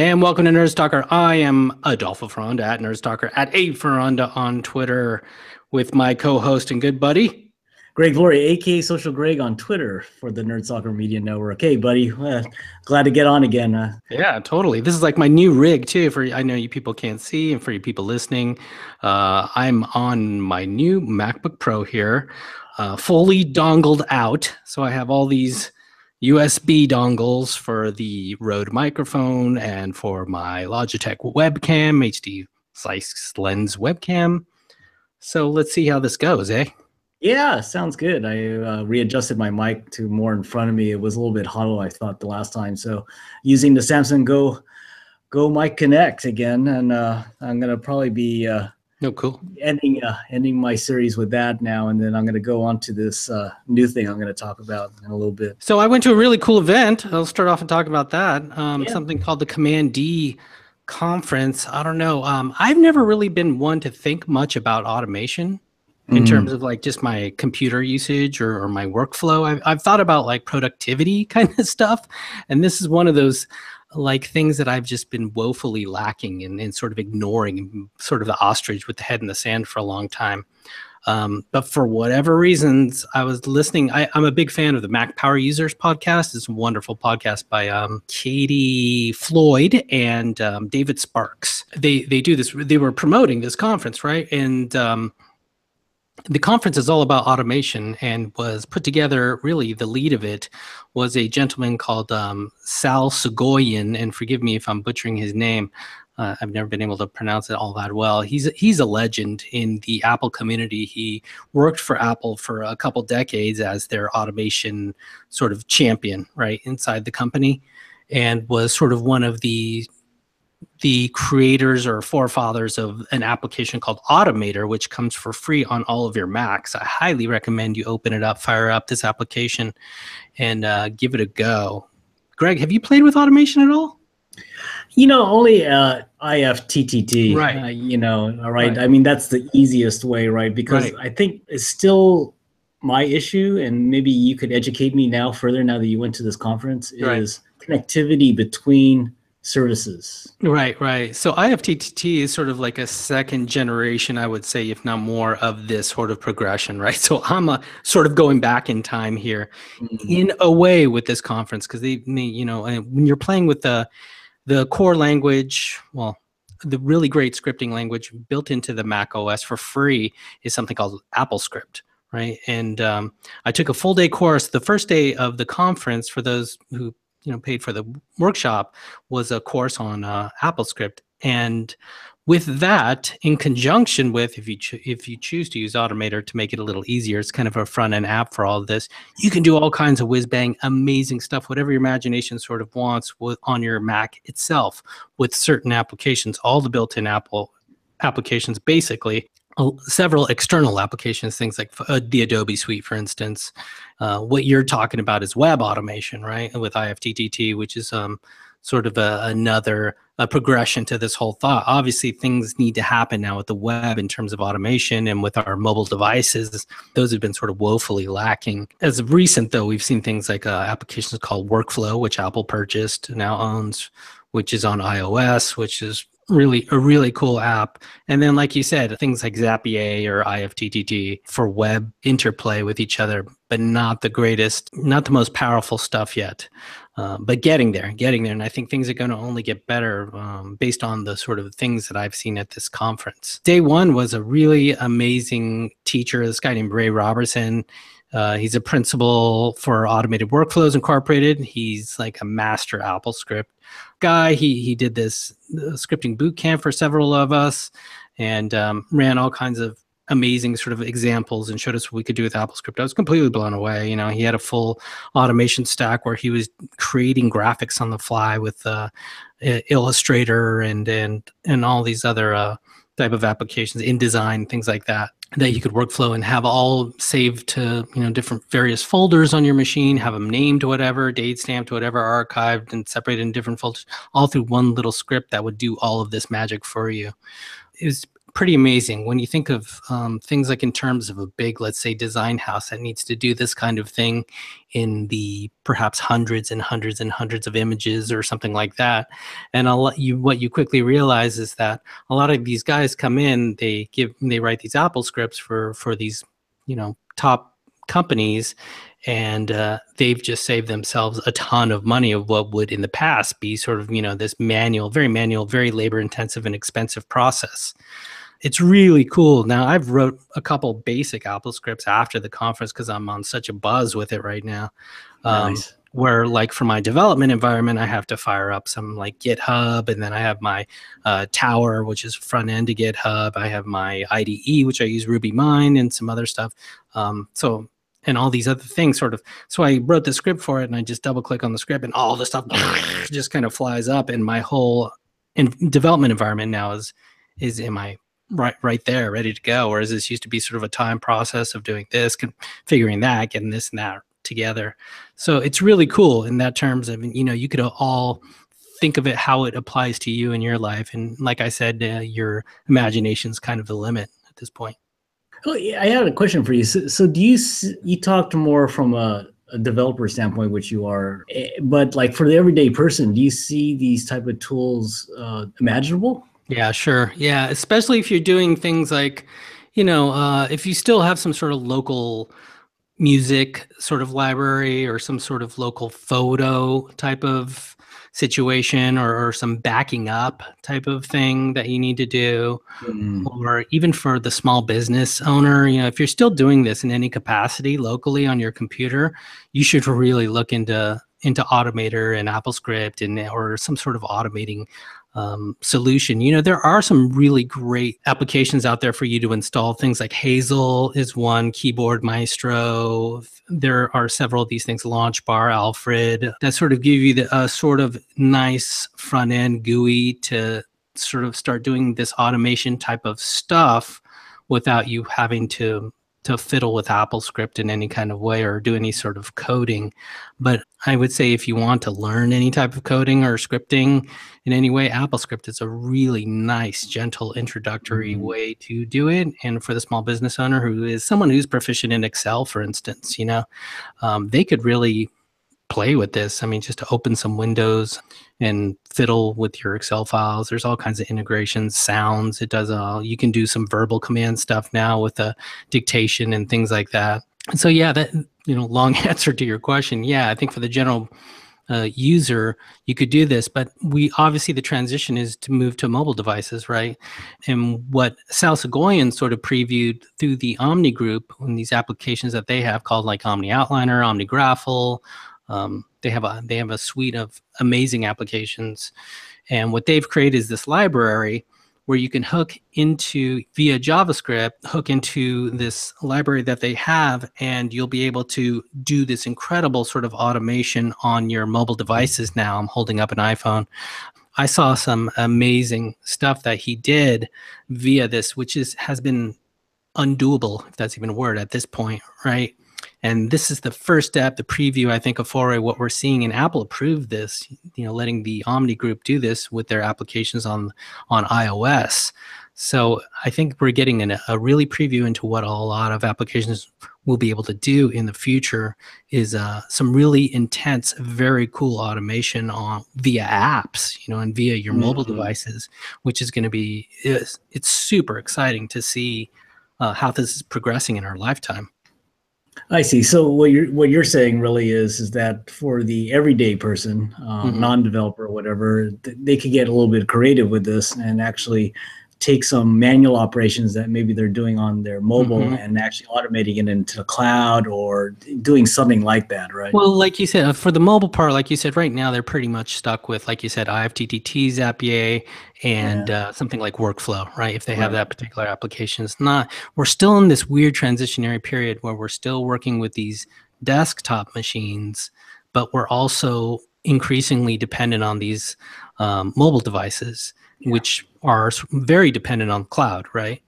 And welcome to Nerdstalker. I am Adolfo Ferranda at Nerdstalker at A on Twitter with my co-host and good buddy. Greg Laurie, aka Social Greg on Twitter for the Nerdstalker Media Network. Hey, buddy, uh, glad to get on again. Uh, yeah, totally. This is like my new rig too. For I know you people can't see, and for you people listening, uh, I'm on my new MacBook Pro here, uh, fully dongled out. So I have all these USB dongles for the Rode microphone and for my Logitech webcam, HD Zeiss lens webcam. So let's see how this goes, eh? Yeah, sounds good. I uh, readjusted my mic to more in front of me. It was a little bit hollow, I thought, the last time. So using the Samsung Go Go Mic Connect again, and uh, I'm gonna probably be uh, no, cool. Ending uh, ending my series with that now, and then I'm going to go on to this uh, new thing I'm going to talk about in a little bit. So I went to a really cool event. I'll start off and talk about that. Um, yeah. Something called the Command D conference. I don't know. Um, I've never really been one to think much about automation in mm-hmm. terms of like just my computer usage or, or my workflow. I've, I've thought about like productivity kind of stuff, and this is one of those like things that I've just been woefully lacking and, and sort of ignoring, sort of the ostrich with the head in the sand for a long time. Um, but for whatever reasons, I was listening. I, am a big fan of the Mac Power Users podcast. It's a wonderful podcast by um, Katie Floyd and um, David Sparks. They they do this. They were promoting this conference, right? And um, the conference is all about automation and was put together really the lead of it was a gentleman called um, sal Soghoian and forgive me if i'm butchering his name uh, i've never been able to pronounce it all that well. He's he's a legend in the apple community. He worked for apple for a couple decades as their automation sort of champion right inside the company and was sort of one of the the creators or forefathers of an application called Automator, which comes for free on all of your Macs. I highly recommend you open it up, fire up this application, and uh, give it a go. Greg, have you played with automation at all? You know, only uh, IFTTT. Right. Uh, you know, all right. right. I mean, that's the easiest way, right? Because right. I think it's still my issue, and maybe you could educate me now further now that you went to this conference, is right. connectivity between services. Right, right. So IFTTT is sort of like a second generation, I would say, if not more, of this sort of progression, right? So I'm a, sort of going back in time here, mm-hmm. in a way, with this conference because they, you know, when you're playing with the the core language, well, the really great scripting language built into the Mac OS for free is something called AppleScript right? And um, I took a full day course the first day of the conference for those who you know paid for the workshop was a course on uh, AppleScript, and with that, in conjunction with if you if you choose to use Automator to make it a little easier, it's kind of a front end app for all of this. You can do all kinds of whiz bang, amazing stuff, whatever your imagination sort of wants with, on your Mac itself with certain applications, all the built in Apple applications basically several external applications, things like uh, the Adobe Suite, for instance. Uh, what you're talking about is web automation, right? With IFTTT, which is um, sort of a, another a progression to this whole thought. Obviously, things need to happen now with the web in terms of automation and with our mobile devices. Those have been sort of woefully lacking. As of recent, though, we've seen things like uh, applications called Workflow, which Apple purchased, now owns, which is on iOS, which is really a really cool app. And then, like you said, things like Zapier or IFTTT for web interplay with each other, but not the greatest, not the most powerful stuff yet. Uh, but getting there, getting there. And I think things are going to only get better um, based on the sort of things that I've seen at this conference. Day one was a really amazing teacher, this guy named Ray Robertson. Uh, he's a principal for Automated Workflows Incorporated. He's like a master AppleScript guy. He he did this uh, scripting boot camp for several of us, and um, ran all kinds of amazing sort of examples and showed us what we could do with AppleScript. I was completely blown away. You know, he had a full automation stack where he was creating graphics on the fly with uh, Illustrator and and and all these other uh, type of applications, InDesign, things like that that you could workflow and have all saved to you know different various folders on your machine have them named whatever date stamped whatever archived and separated in different folders all through one little script that would do all of this magic for you. It was pretty amazing when you think of um, things like in terms of a big, let's say, design house that needs to do this kind of thing in the perhaps hundreds and hundreds and hundreds of images or something like that. And a lot, you what you quickly realize is that a lot of these guys come in, they give they write these Apple scripts for for these you know top companies and uh, they've just saved themselves a ton of money of what would in the past be sort of you know this manual very manual very labor intensive and expensive process it's really cool. Now i've wrote a couple basic apple scripts after the conference because i'm on such a buzz with it right now um, nice. where like for my development environment i have to fire up some like github and then i have my uh, tower which is front end to github. I have my ide which i use RubyMine and some other stuff. Um, so and all these other things sort of so i wrote the script for it and i just double click on the script and all the stuff just kind of flies up and my whole in development environment now is is in my right right there ready to go whereas this used to be sort of a time process of doing this figuring that getting this and that together so it's really cool in that terms of you know you could all think of it how it applies to you in your life and like i said uh, your imagination is kind of the limit at this point Oh, yeah, I had a question for you. So, so do you you talked more from a, a, developer standpoint, which you are, eh, but like for the everyday person, do you see these type of tools uh, imaginable? Yeah, sure. Yeah, especially if you're doing things like, you know, uh, if you still have some sort of local music sort of library or some sort of local photo type of situation or, or some backing up type of thing that you need to do mm. or even for the small business owner you know if you're still doing this in any capacity locally on your computer you should really look into into automator and AppleScript and or some sort of automating um, solution. You know, there are some really great applications out there for you to install. Things like Hazel is one, Keyboard Maestro. There are several of these things, Launch Bar, Alfred, that sort of give you the sort of nice front end GUI to sort of start doing this automation type of stuff without you having to to fiddle with AppleScript in any kind of way or do any sort of coding. But I would say if you want to learn any type of coding or scripting in any way, AppleScript is a really nice, gentle introductory mm-hmm. way to do it. And for the small business owner who is someone who's proficient in Excel, for instance, you know, um, they could really play with this. I mean, just to open some windows and fiddle with your Excel files. There's all kinds of integrations, sounds. It does all. You can do some verbal command stuff now with the dictation and things like that. And so, yeah, that you know, long answer to your question. Yeah, I think for the general uh, user, you could do this, but we obviously the transition is to move to mobile devices, right? And what Sal Soghoian sort of previewed through the Omni group and these applications that they have called like Omni Outliner, Omni Graffle, um, they have a they have a suite of amazing applications, and what they've created is this library where you can hook into via JavaScript, hook into this library that they have, and you'll be able to do this incredible sort of automation on your mobile devices. Now I'm holding up an iPhone. I saw some amazing stuff that he did via this, which is has been undoable, if that's even a word at this point, right? And this is the first step, the preview, I think, of Foray, what we're seeing. And Apple approved this, you know, letting the Omni group do this with their applications on, on iOS. So I think we're getting an, a really preview into what a lot of applications will be able to do in the future is uh, some really intense, very cool automation on via apps, you know, and via your mm-hmm. mobile devices, which is going to be it's, it's super exciting to see uh, how this is progressing in our lifetime. I see. So what you're what you're saying really is is that for the everyday person, um, mm-hmm. non-developer, or whatever, th- they could get a little bit creative with this and actually take some manual operations that maybe they're doing on their mobile mm-hmm. and actually automating it into the cloud or doing something like that, right? Well, like you said, uh, for the mobile part, like you said, right now they're pretty much stuck with, like you said, IFTTT, Zapier, and yeah. uh, something like workflow, right? If they have that particular application, it's not. We're still in this weird transitionary period where we're still working with these desktop machines, but we're also increasingly dependent on these um, mobile devices. Which are very dependent on cloud, right?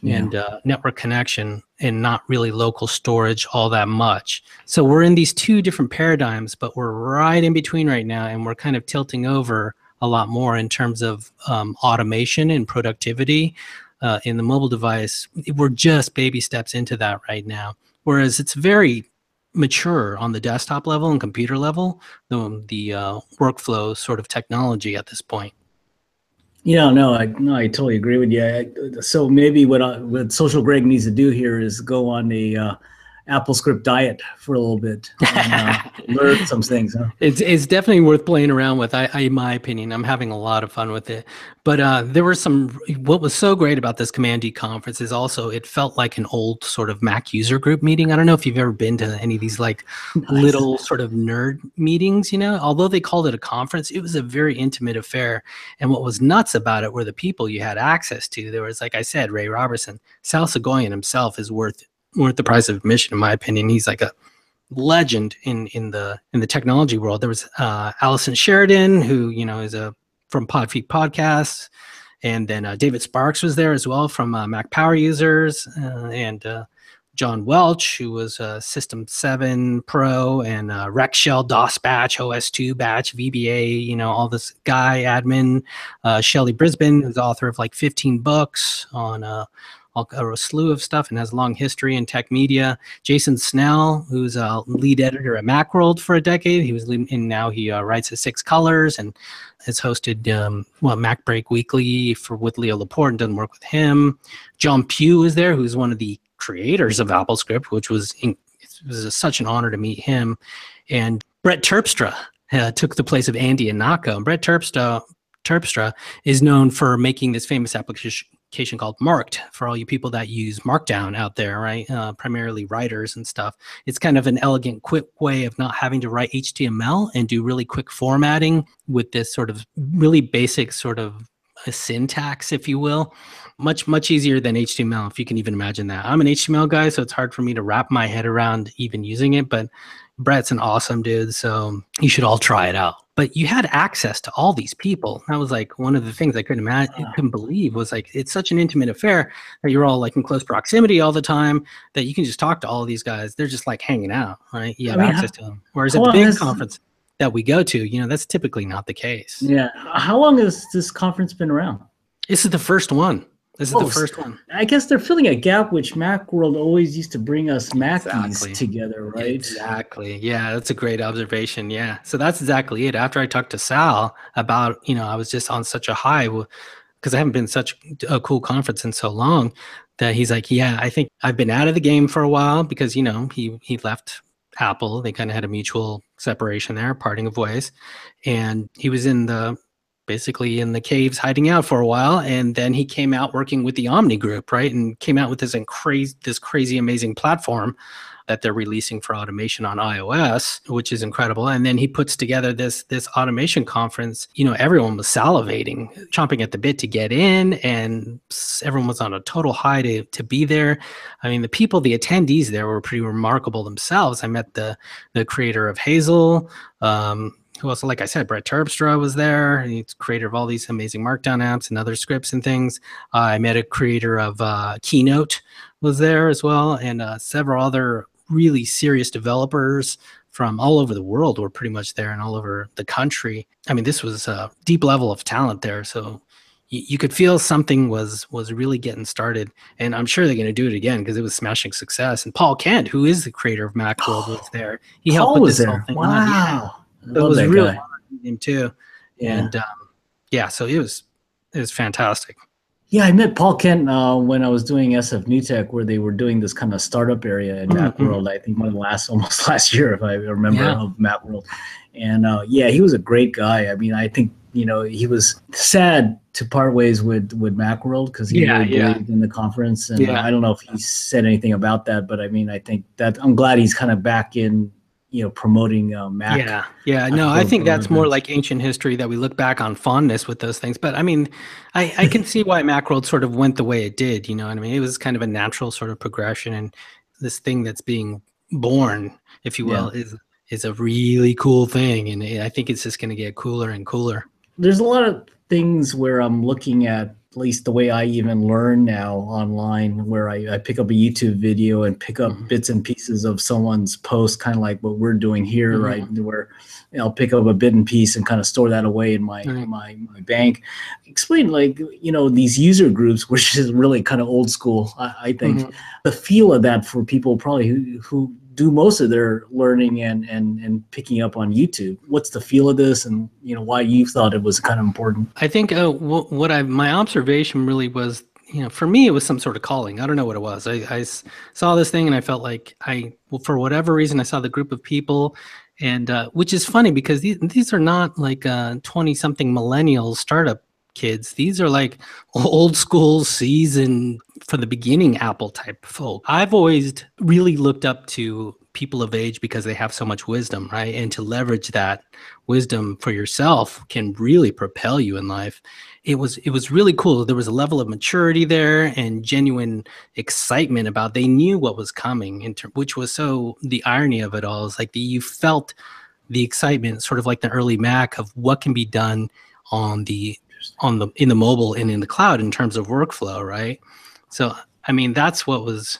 Yeah. And uh, network connection and not really local storage all that much. So we're in these two different paradigms, but we're right in between right now, and we're kind of tilting over a lot more in terms of um, automation and productivity. uh, in the mobile device, we're just baby steps into that right now. Whereas it's very mature on the desktop level and computer level, the, the uh, workflow sort of technology at this point. Yeah, no, I no, I totally agree with you. I, so maybe what I, what Social Greg needs to do here is go on the uh, AppleScript diet for a little bit and uh, learn some things. Huh? It's it's definitely worth playing around with. I, I, in my opinion, I'm having a lot of fun with it. But uh, there were some. What was so great about this Command D conference is also it felt like an old sort of Mac user group meeting. I don't know if you've ever been to any of these like nice. little sort of nerd meetings. You know, although they called it a conference, it was a very intimate affair. And what was nuts about it were the people you had access to. There was, like I said, Ray Robertson, Sal Soghoian himself is worth worth the price of admission, in my opinion. He's like a legend in in the in the technology world. There was uh, Allison Sheridan, who you know is a from Podfeet Podcasts, and then uh, David Sparks was there as well from uh, Mac Power Users, uh, and uh, John Welch, who was a System 7 Pro and uh, RecShell, DOS Batch, OS2 Batch, VBA, you know, all this guy admin. Uh, Shelly Brisbane, who's author of like 15 books on uh, a slew of stuff and has a long history in tech media. Jason Snell, who's a lead editor at Macworld for a decade, he was and now he uh, writes at Six Colors and has hosted um, well Mac Break Weekly for with Leo Laporte and done work with him. John Pugh is there, who's one of the creators of AppleScript, which was in, it was a, such an honor to meet him. And Brett Terpstra uh, took the place of Andy Ihnatko. And Brett Terpstra Terpstra is known for making this famous application application called Marked for all you people that use Markdown out there, right? Uh, primarily writers and stuff. It's kind of an elegant, quick way of not having to write HTML and do really quick formatting with this sort of really basic sort of a syntax, if you will. Much, much easier than HTML, if you can even imagine that. I'm an HTML guy, so it's hard for me to wrap my head around even using it, but Brett's an awesome dude, so you should all try it out but you had access to all these people. That was like one of the things I couldn't imagine, couldn't believe was like it's such an intimate affair that you're all like in close proximity all the time that you can just talk to all these guys. They're just like hanging out, right? You have I mean, access how, to them. Whereas at the big conference that we go to, you know, that's typically not the case. Yeah. How long has this conference been around? This is the first one. This is oh, the first one. I guess they're filling a gap which Macworld always used to bring us Mackies exactly. together, right? Exactly. Yeah, that's a great observation. Yeah. So that's exactly it. After I talked to Sal about, you know, I was just on such a high because I haven't been such a cool conference in so long that he's like, yeah, I think I've been out of the game for a while because, you know, he he left Apple. They kind of had a mutual separation there, parting of ways. And he was in the basically in the caves hiding out for a while and then he came out working with the omni group right and came out with this crazy this crazy amazing platform that they're releasing for automation on ios which is incredible. And then he puts together this this automation conference you know everyone was salivating chomping at the bit to get in and everyone was on a total high to, to be there. I mean the people the attendees there were pretty remarkable themselves. I met the the creator of hazel um, who else? Like I said, Brett Terpstra was there. He's creator of all these amazing Markdown apps and other scripts and things. Uh, I met a creator of uh, Keynote was there as well, and uh, several other really serious developers from all over the world were pretty much there and all over the country. I mean, this was a deep level of talent there. So you, could feel something was was really getting started, and I'm sure they're going to do it again because it was smashing success. And Paul Kent, who is the creator of Macworld, was there. He Paul helped put this there. whole thing wow. Yeah it was really him too. Yeah. And um, yeah, so it was it was fantastic. Yeah, I met Paul Kent uh, when I was doing SF New Tech, where they were doing this kind of startup area in mm-hmm. Macworld. I think one of the last, almost last year, if I remember, yeah. of Macworld. And uh, yeah, he was a great guy. I mean, I think you know he was sad to part ways with with Macworld because he yeah, really yeah. believed in the conference. And yeah. I don't know if he said anything about that, but I mean, I think that I'm glad he's kind of back in you know promoting uh, Mac. Yeah, yeah. No, I think that's more like ancient history that we look back on fondness with those things. But I mean, I, I can see why Macworld sort of went the way it did. You know what I mean? It was kind of a natural sort of progression, and this thing that's being born, if you will, yeah. is is a really cool thing, and I think it's just going to get cooler and cooler. There's a lot of things where I'm looking at at least the way I even learn now online, where I, I pick up a YouTube video and pick up mm-hmm. bits and pieces of someone's post, kind of like what we're doing here, mm-hmm. right? Where you know, I'll pick up a bit and piece and kind of store that away in my right. my my bank. Explain like you know these user groups, which is really kind of old school. I, I think mm-hmm. the feel of that for people probably who who do most of their learning and and and picking up on YouTube. What's the feel of this, and you know why you thought it was kind of important? I think uh, what I my observation really was, you know, for me it was some sort of calling. I don't know what it was. I, I saw this thing and I felt like I, well, for whatever reason, I saw the group of people, and uh, which is funny because these these are not like uh, something millennial startup kids. These are like old school seasoned from the beginning Apple type folk. I've always really looked up to people of age because they have so much wisdom, right? And to leverage that wisdom for yourself can really propel you in life. It was it was really cool. There was a level of maturity there and genuine excitement about they knew what was coming, ter- which was so the irony of it all is like the, you felt the excitement, sort of like the early Mac of what can be done on the on the in the mobile and in the cloud in terms of workflow, right? So I mean that's what was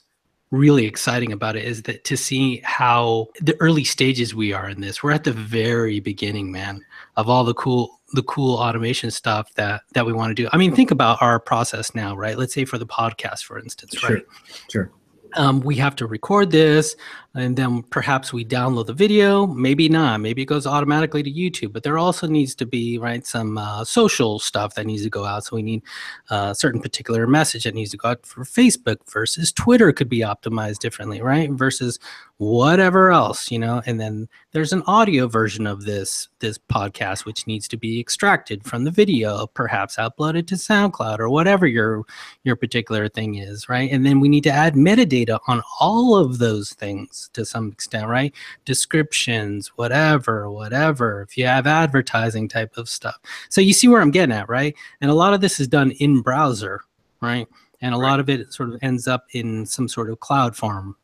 really exciting about it is that to see how the early stages we are in this. We're at the very beginning, man, of all the cool the cool automation stuff that that we want to do. I mean, think about our process now, right? Let's say for the podcast, for instance, sure. right? Sure um, we have to record this and then perhaps we download the video. Maybe not. Maybe it goes automatically to youtube but there also needs to be right some uh, social stuff that needs to go out. So we need a uh, certain particular message that needs to go out for facebook versus twitter could be optimized differently right versus whatever else you know? And then there's an audio version of this this podcast which needs to be extracted from the video perhaps uploaded to soundcloud or whatever your your particular thing is right? And then we need to add metadata on all of those things to some extent right descriptions whatever whatever if you have advertising type of stuff so you see where i'm getting at right and a lot of this is done in browser right and a right. lot of it sort of ends up in some sort of cloud form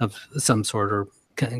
of some sort or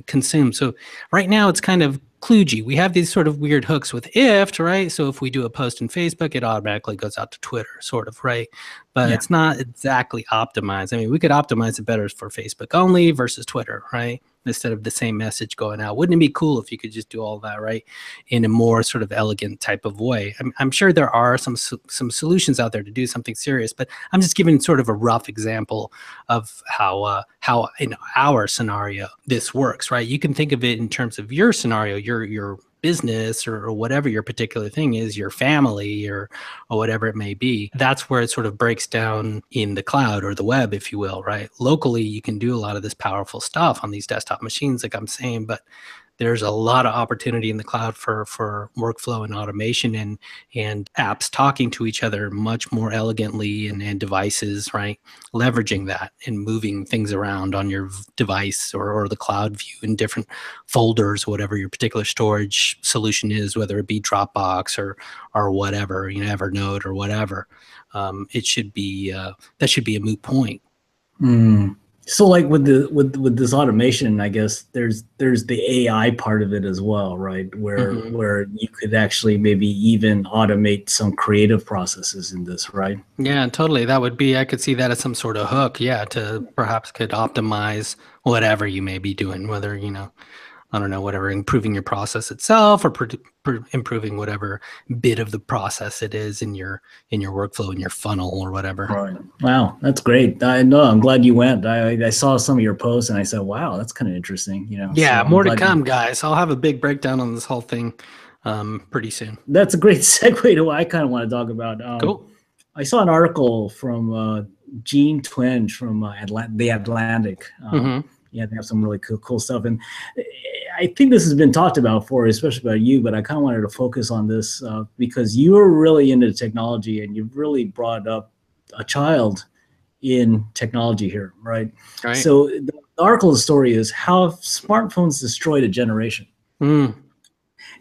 consume. So right now it's kind of kludgy. We have these sort of weird hooks with IFT, right? So if we do a post in Facebook, it automatically goes out to Twitter, sort of, right? But yeah. it's not exactly optimized. I mean, we could optimize it better for Facebook only versus Twitter, right? instead of the same message going out. Wouldn't it be cool if you could just do all that right in a more sort of elegant type of way? I'm, I'm sure there are some some solutions out there to do something serious, but I'm just giving sort of a rough example of how uh, how in our scenario this works. Right? You can think of it in terms of your scenario, your your business or, or, whatever your particular thing is, your family or or whatever it may be, that's where it sort of breaks down in the cloud or the web, if you will, right? Locally, you can do a lot of this powerful stuff on these desktop machines, like I'm saying, but there's a lot of opportunity in the cloud for for workflow and automation and and apps talking to each other much more elegantly and, and devices right? Leveraging that and moving things around on your device or, or the cloud view in different folders whatever your particular storage solution is whether it be dropbox or or whatever you know evernote or whatever um, it should be uh, that should be a moot point. Mm so like with the with with this automation i guess there's there's the ai part of it as well right? Where mm-hmm. where you could actually maybe even automate some creative processes in this right? Yeah totally. That would be i could see that as some sort of hook yeah to perhaps could optimize whatever you may be doing whether you know I don't know, whatever, improving your process itself or pr- pr- improving whatever bit of the process it is in your in your workflow in your funnel or whatever. Right. Wow, that's great. I know. I'm glad you went. I, I saw some of your posts and I said, wow, that's kind of interesting. You know. Yeah, so more to come, you- guys. I'll have a big breakdown on this whole thing um, pretty soon. That's a great segue to what I kind of want to talk about. Um, cool. I saw an article from uh, Jean Twenge from uh, Atla- the Atlantic. Um, mm-hmm. Yeah, they have some really cool, cool stuff. And I think this has been talked about for, especially about you, but I kind of wanted to focus on this uh, because you're really into technology and you've really brought up a child in technology here, right? right. So the article's story is how smartphones destroyed a generation. Mm.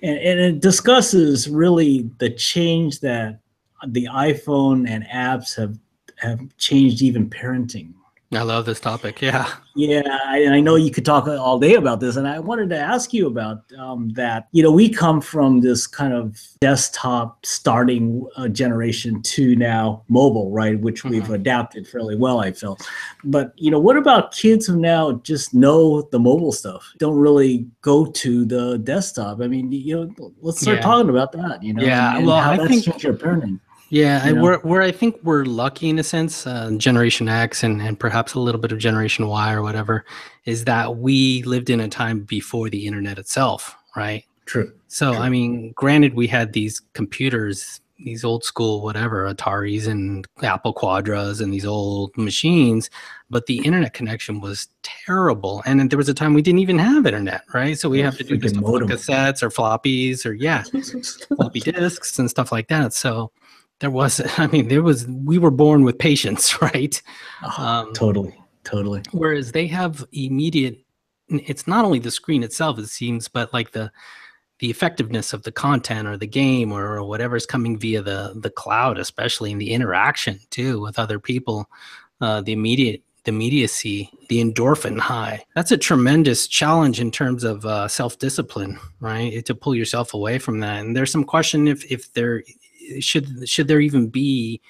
And, and it discusses really the change that the iPhone and apps have have changed even parenting I love this topic. Yeah. Yeah. And I know you could talk all day about this. And I wanted to ask you about um, that. You know, we come from this kind of desktop starting uh, generation to now mobile, right? Which mm-hmm. we've adapted fairly well, I feel. But, you know, what about kids who now just know the mobile stuff, don't really go to the desktop? I mean, you know, let's start yeah. talking about that, you know? Yeah. Well, I think your parenting. Yeah, you know? we're, we're I think we're lucky in a sense, uh, Generation X and, and perhaps a little bit of Generation Y or whatever, is that we lived in a time before the internet itself, right? True. So True. I mean, granted, we had these computers, these old school whatever Ataris and Apple Quadras and these old machines, but the internet connection was terrible. And there was a time we didn't even have internet, right? So we have to do this cassettes or floppies or yeah, floppy disks and stuff like that. So there was i mean there was we were born with patience right? Oh, um, totally totally. whereas they have immediate it's not only the screen itself it seems but like the the effectiveness of the content or the game or, or whatever's coming via the the cloud especially in the interaction too with other people uh, the immediate the immediacy the endorphin high. That's a tremendous challenge in terms of uh, self-discipline right? To pull yourself away from that. And there's some question if if there should should there even be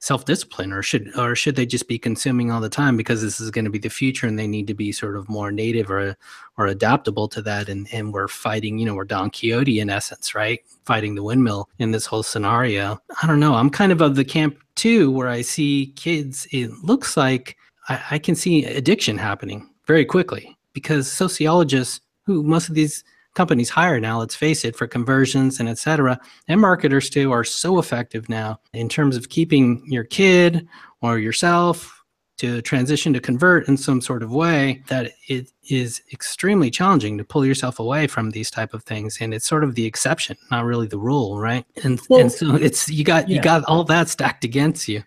self discipline, or should or should they just be consuming all the time because this is going to be the future and they need to be sort of more native or or adaptable to that? And and we're fighting, you know, we're Don Quixote in essence, right? Fighting the windmill in this whole scenario. I don't know. I'm kind of of the camp too, where I see kids. It looks like I, I can see addiction happening very quickly because sociologists who most of these companies hire now, let's face it, for conversions and et cetera, and marketers too are so effective now in terms of keeping your kid or yourself to transition to convert in some sort of way that it is extremely challenging to pull yourself away from these type of things and it's sort of the exception not really the rule right and, well, and so it's you got yeah. you got all that stacked against you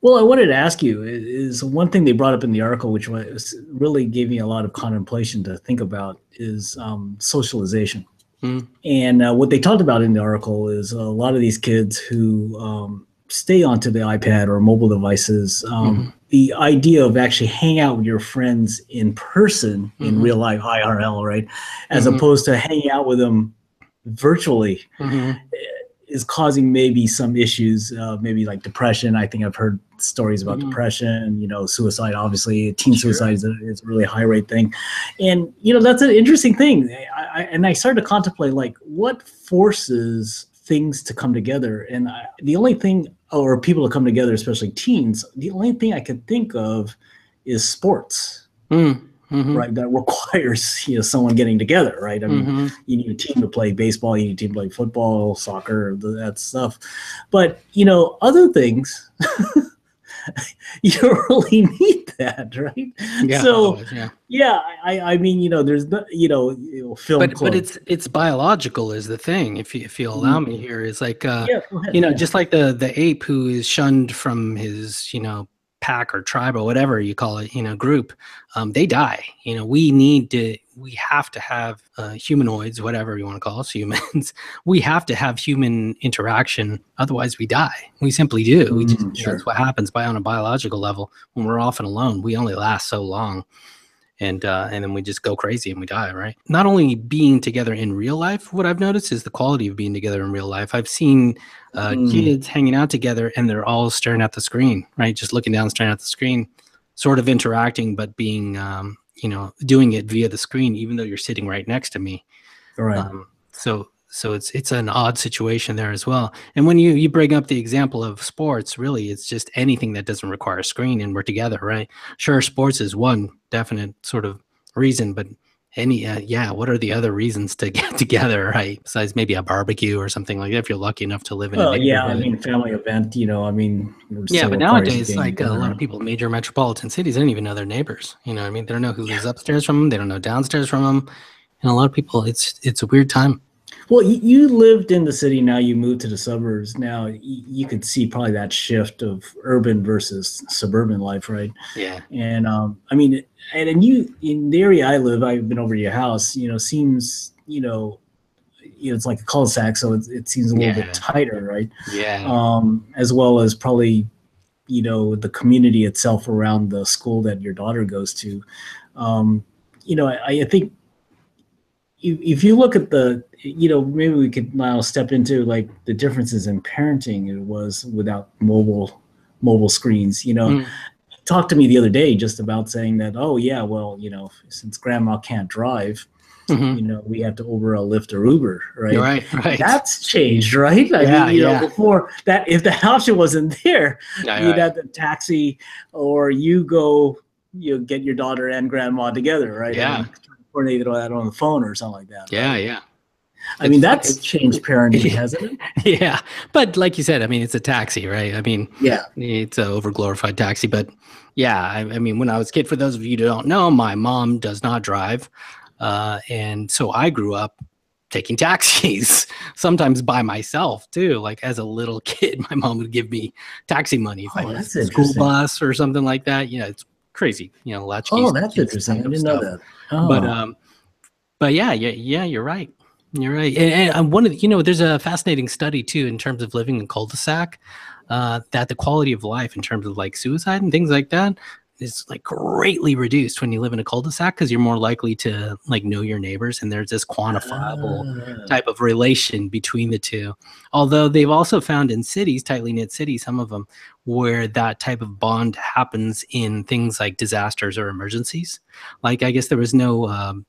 well, I wanted to ask you is one thing they brought up in the article, which was really gave me a lot of contemplation to think about, is um, socialization. Mm. And uh, what they talked about in the article is a lot of these kids who um, stay onto the iPad or mobile devices. Um, mm-hmm. The idea of actually hanging out with your friends in person mm-hmm. in real life IRL, right, as mm-hmm. opposed to hanging out with them virtually mm-hmm is causing maybe some issues, uh, maybe like depression. I think I've heard stories about mm-hmm. depression, you know, suicide, obviously teen sure. suicide is a, is a, really high rate thing. And, you know, that's an interesting thing. I, I, and I started to contemplate like what forces things to come together. And I, the only thing, or people to come together, especially teens, the only thing I could think of is sports. Mm mm-hmm. right? That requires you know someone getting together, right? I mean, mm-hmm. you need a team to play baseball, you need a team to play football, soccer, that stuff. But you know, other things. you don't really need that, right? Yeah, so yeah, yeah I, I mean, you know, there's no, you know, film. But, but it's it's biological is the thing. If you if you allow mm-hmm. me here, is like uh, yeah, you know, yeah. just like the the ape who is shunned from his you know pack or tribe or whatever you call it, you know, group, um, they die. You know, we need to, we have to have uh, humanoids, whatever you want to call us, humans. we have to have human interaction, otherwise we die. We simply do. We just, mm, sure. That's what happens by on a biological level when we're often alone. We only last so long and uh, and then we just go crazy and we die right not only being together in real life what i've noticed is the quality of being together in real life i've seen uh, mm. kids hanging out together and they're all staring at the screen right just looking down staring at the screen sort of interacting but being um, you know doing it via the screen even though you're sitting right next to me. Right. Um, so so it's it's an odd situation there as well. And when you you bring up the example of sports really it's just anything that doesn't require a screen and we're together right? Sure sports is one definite sort of reason but any uh, yeah what are the other reasons to get together right? Besides maybe a barbecue or something like that if you're lucky enough to live in well, yeah i mean family event you know i mean yeah but nowadays like a lot of people major metropolitan cities they don't even know their neighbors you know i mean? They don't know who lives upstairs from them they don't know downstairs from them and a lot of people it's it's a weird time well, you lived in the city. Now you moved to the suburbs. Now you could see probably that shift of urban versus suburban life, right? Yeah. And um, I mean, and, and you in the area I live, I've been over your house. You know, seems you know, you know, it's like a cul-de-sac, so it, it seems a little yeah. bit tighter, right? Yeah. Um, as well as probably you know the community itself around the school that your daughter goes to. Um, you know, I, I think if you look at the you know maybe we could now step into like the differences in parenting it was without mobile mobile screens you know mm. talked to me the other day just about saying that oh yeah well you know since grandma can't drive mm-hmm. you know we have to uber a lyft or uber right right right that's changed right i yeah, mean you yeah. know before that if the option wasn't there yeah, you'd right. have the taxi or you go you get your daughter and grandma together right yeah and, coordinate that on the phone or something like that. Yeah, right? yeah. I it's, mean, that's changed parenting, hasn't it? Yeah, but like you said, I mean, it's a taxi, right? I mean, yeah, it's an overglorified taxi. But yeah, I, I, mean, when I was a kid, for those of you who don't know, my mom does not drive, uh, and so I grew up taking taxis, sometimes by myself too. Like as a little kid, my mom would give me taxi money if oh, I a school bus or something like that. Yeah, it's crazy. You know, latchkeys. Oh, that's interesting. I didn't stuff. know that. Oh. But um, but yeah, yeah, yeah, you're right. You're right. And, and one of the, you know, there's a fascinating study too in terms of living in cul-de-sac, uh, that the quality of life in terms of like suicide and things like that is like greatly reduced when you live in a cul-de-sac because you're more likely to like know your neighbors and there's this quantifiable uh. type of relation between the two although they've also found in cities tightly knit cities some of them where that type of bond happens in things like disasters or emergencies like i guess there was no um,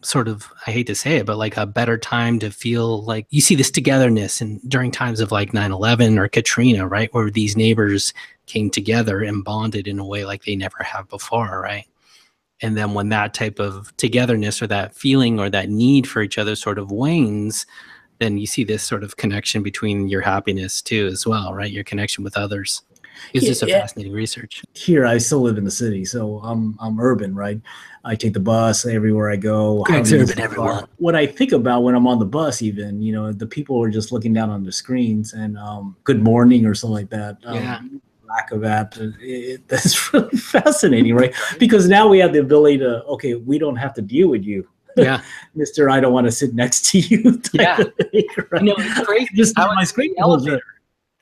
sort of i hate to say it but like a better time to feel like you see this togetherness and during times of like 9-11 or katrina right where these neighbors came together and bonded in a way like they never have before right and then when that type of togetherness or that feeling or that need for each other sort of wanes then you see this sort of connection between your happiness too as well right your connection with others it's yeah, just a yeah. fascinating research. Here, I still live in the city, so I'm I'm urban, right? I take the bus everywhere I go. Urban, everyone. What I think about when I'm on the bus, even you know, the people are just looking down on the screens and um, good morning or something like that. Um, yeah. Lack of that, it, it, that's really fascinating, right? Because now we have the ability to, okay, we don't have to deal with you yeah mister i don't want to sit next to you yeah thing, right? no it's crazy just my screen elevator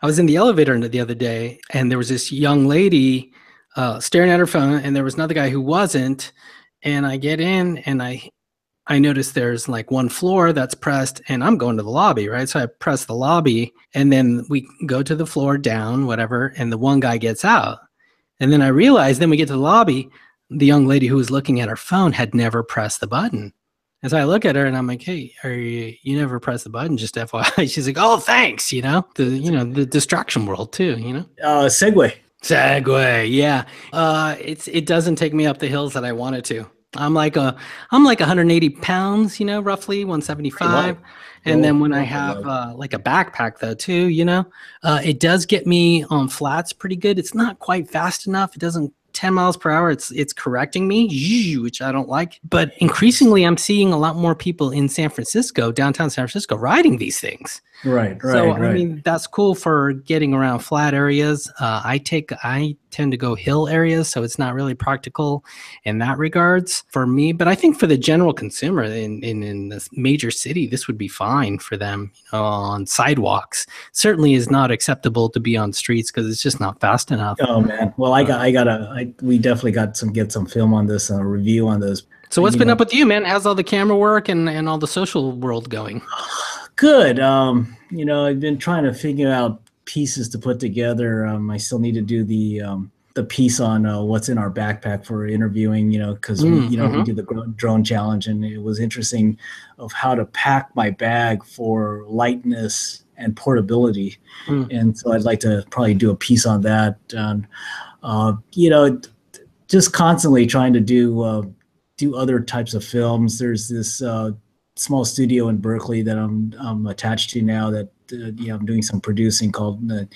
I was in the elevator the other day, and there was this young lady uh, staring at her phone, and there was another guy who wasn't. And I get in, and I I notice there's like one floor that's pressed, and I'm going to the lobby, right? So I press the lobby, and then we go to the floor down, whatever, and the one guy gets out. And then I realize, then we get to the lobby, the young lady who was looking at her phone had never pressed the button. And so I look at her and I'm like, "Hey, are you? You never press the button, just FYI." She's like, "Oh, thanks." You know, the you know the distraction world too. You know, uh, Segway. Segway, yeah. Uh, it's it doesn't take me up the hills that I wanted to. I'm like a I'm like 180 pounds, you know, roughly 175. And then when I have uh, like a backpack though too, you know, uh, it does get me on flats pretty good. It's not quite fast enough. It doesn't 10 miles per hour it's it's correcting me which i don't like but increasingly i'm seeing a lot more people in san francisco downtown san francisco riding these things right right so right. i mean that's cool for getting around flat areas uh, i take i tend to go hill areas, so it's not really practical in that regards for me. But I think for the general consumer in in, in this major city, this would be fine for them you know, on sidewalks. Certainly is not acceptable to be on streets because it's just not fast enough. Oh man, well I got I got a I, we definitely got some get some film on this, and a review on this. So what's been know. up with you, man? How's all the camera work and and all the social world going? Good. Um, you know, I've been trying to figure out pieces to put together. Um, I still need to do the um, the piece on uh, what's in our backpack for interviewing. You know, because mm, you know mm-hmm. we did the drone challenge, and it was interesting of how to pack my bag for lightness and portability. Mm. And so I'd like to probably do a piece on that. Uh, you know, just constantly trying to do uh, do other types of films. There's this uh, small studio in Berkeley that I'm, I'm attached to now that uh, know, I'm doing some producing called the,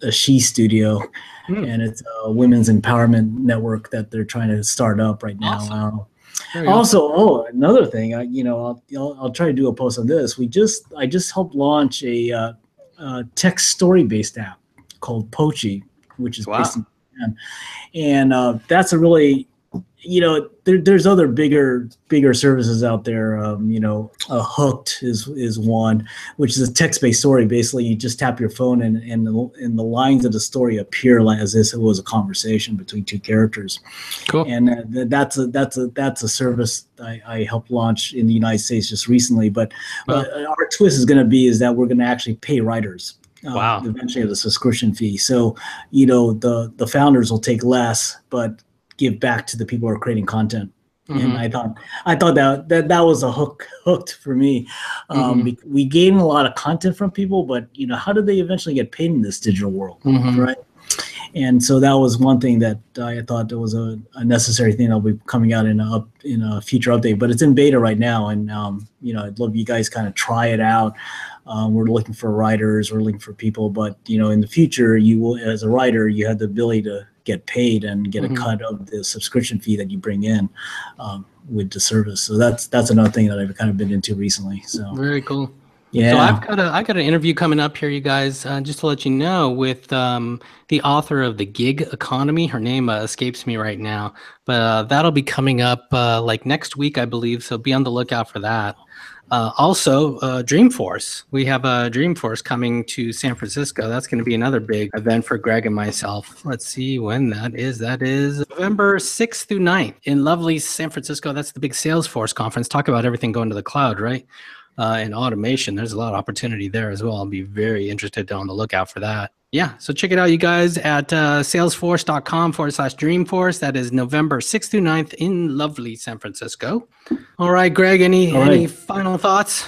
the She Studio, mm. and it's a women's empowerment network that they're trying to start up right now. Awesome. Also, oh, another thing, I, you know, I'll, I'll, I'll, try to do a post on this. We just, I just helped launch a, uh, uh, text story based app called Pochi, which is wow. based in Japan. And uh, that's a really you know, there, there's other bigger bigger services out there. Um, you know, uh, Hooked is is one, which is a text based story. Basically, you just tap your phone and and the, and the lines of the story appear as if it was a conversation between two characters. Cool. And uh, that's a that's a that's a service I, I helped launch in the United States just recently. But wow. uh, our twist is going to be is that we're going to actually pay writers. Uh, wow. Eventually, of the subscription fee. So, you know, the the founders will take less, but give back to the people who are creating content. Mm-hmm. And I thought I thought that that, that was a hook hooked for me. Um, mm-hmm. we, gain a lot of content from people, but you know, how do they eventually get paid in this digital world, mm-hmm. right? And so that was one thing that I thought that was a, a necessary thing that'll be coming out in a in a future update. But it's in beta right now, and um, you know, I'd love you guys kind of try it out. Um, we're looking for writers, we're looking for people, but you know, in the future, you will, as a writer, you have the ability to get paid and get mm-hmm. a cut of the subscription fee that you bring in um, with the service. So that's that's another thing that I've kind of been into recently. So very cool. Yeah. So I've got a I got an interview coming up here, you guys. Uh, just to let you know, with um, the author of the Gig Economy. Her name uh, escapes me right now, but uh, that'll be coming up uh, like next week, I believe. So be on the lookout for that. Uh, also, uh, Dreamforce. We have a Dreamforce coming to San Francisco. That's going to be another big event for Greg and myself. Let's see when that is. That is November 6th through 9th in lovely San Francisco. That's the big Salesforce conference. Talk about everything going to the cloud, right? Uh, and automation. There's a lot of opportunity there as well. I'll be very interested on the lookout for that yeah, so check it out, you guys, at uh, salesforce.com forward slash dreamforce. That is November 6th through 9th in lovely San Francisco. All right, Greg, any, right. any final thoughts?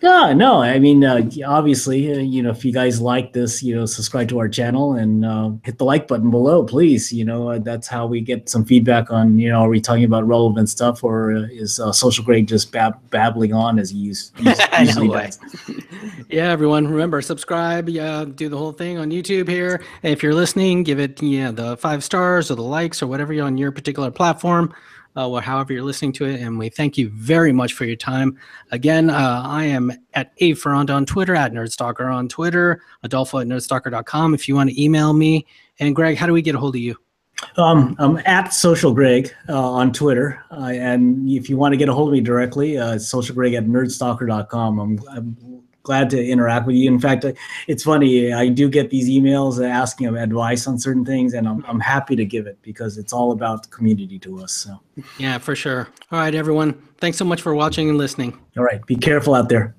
No, no. I mean, uh, obviously, uh, you know, if you guys like this, you know, subscribe to our channel and uh, hit the like button below, please. You know, uh, that's how we get some feedback on, you know, are we talking about relevant stuff or uh, is uh, Social Greg just bab- babbling on as he use, usually does? yeah, everyone, remember subscribe. Yeah, do the whole thing on YouTube here. If you're listening, give it yeah the five stars or the likes or whatever you on your particular platform uh, or however you're listening to it. And we thank you very much for your time. Again, uh, I am at A Ferrand on Twitter, at Nerdstalker on Twitter, Adolfo at nerdstalker.com if you want to email me. And Greg, how do we get a hold of you? Um, I'm at Social Greg uh, on Twitter, uh, and if you want to get a hold of me directly, uh, Social Greg at nerdstalker.com. I'm, I'm glad to interact with you. In fact, uh, it's funny. I do get these emails asking of advice on certain things, and I'm, I'm happy to give it because it's all about community to us. So yeah, for sure. All right, everyone. Thanks so much for watching and listening. All right. Be careful out there.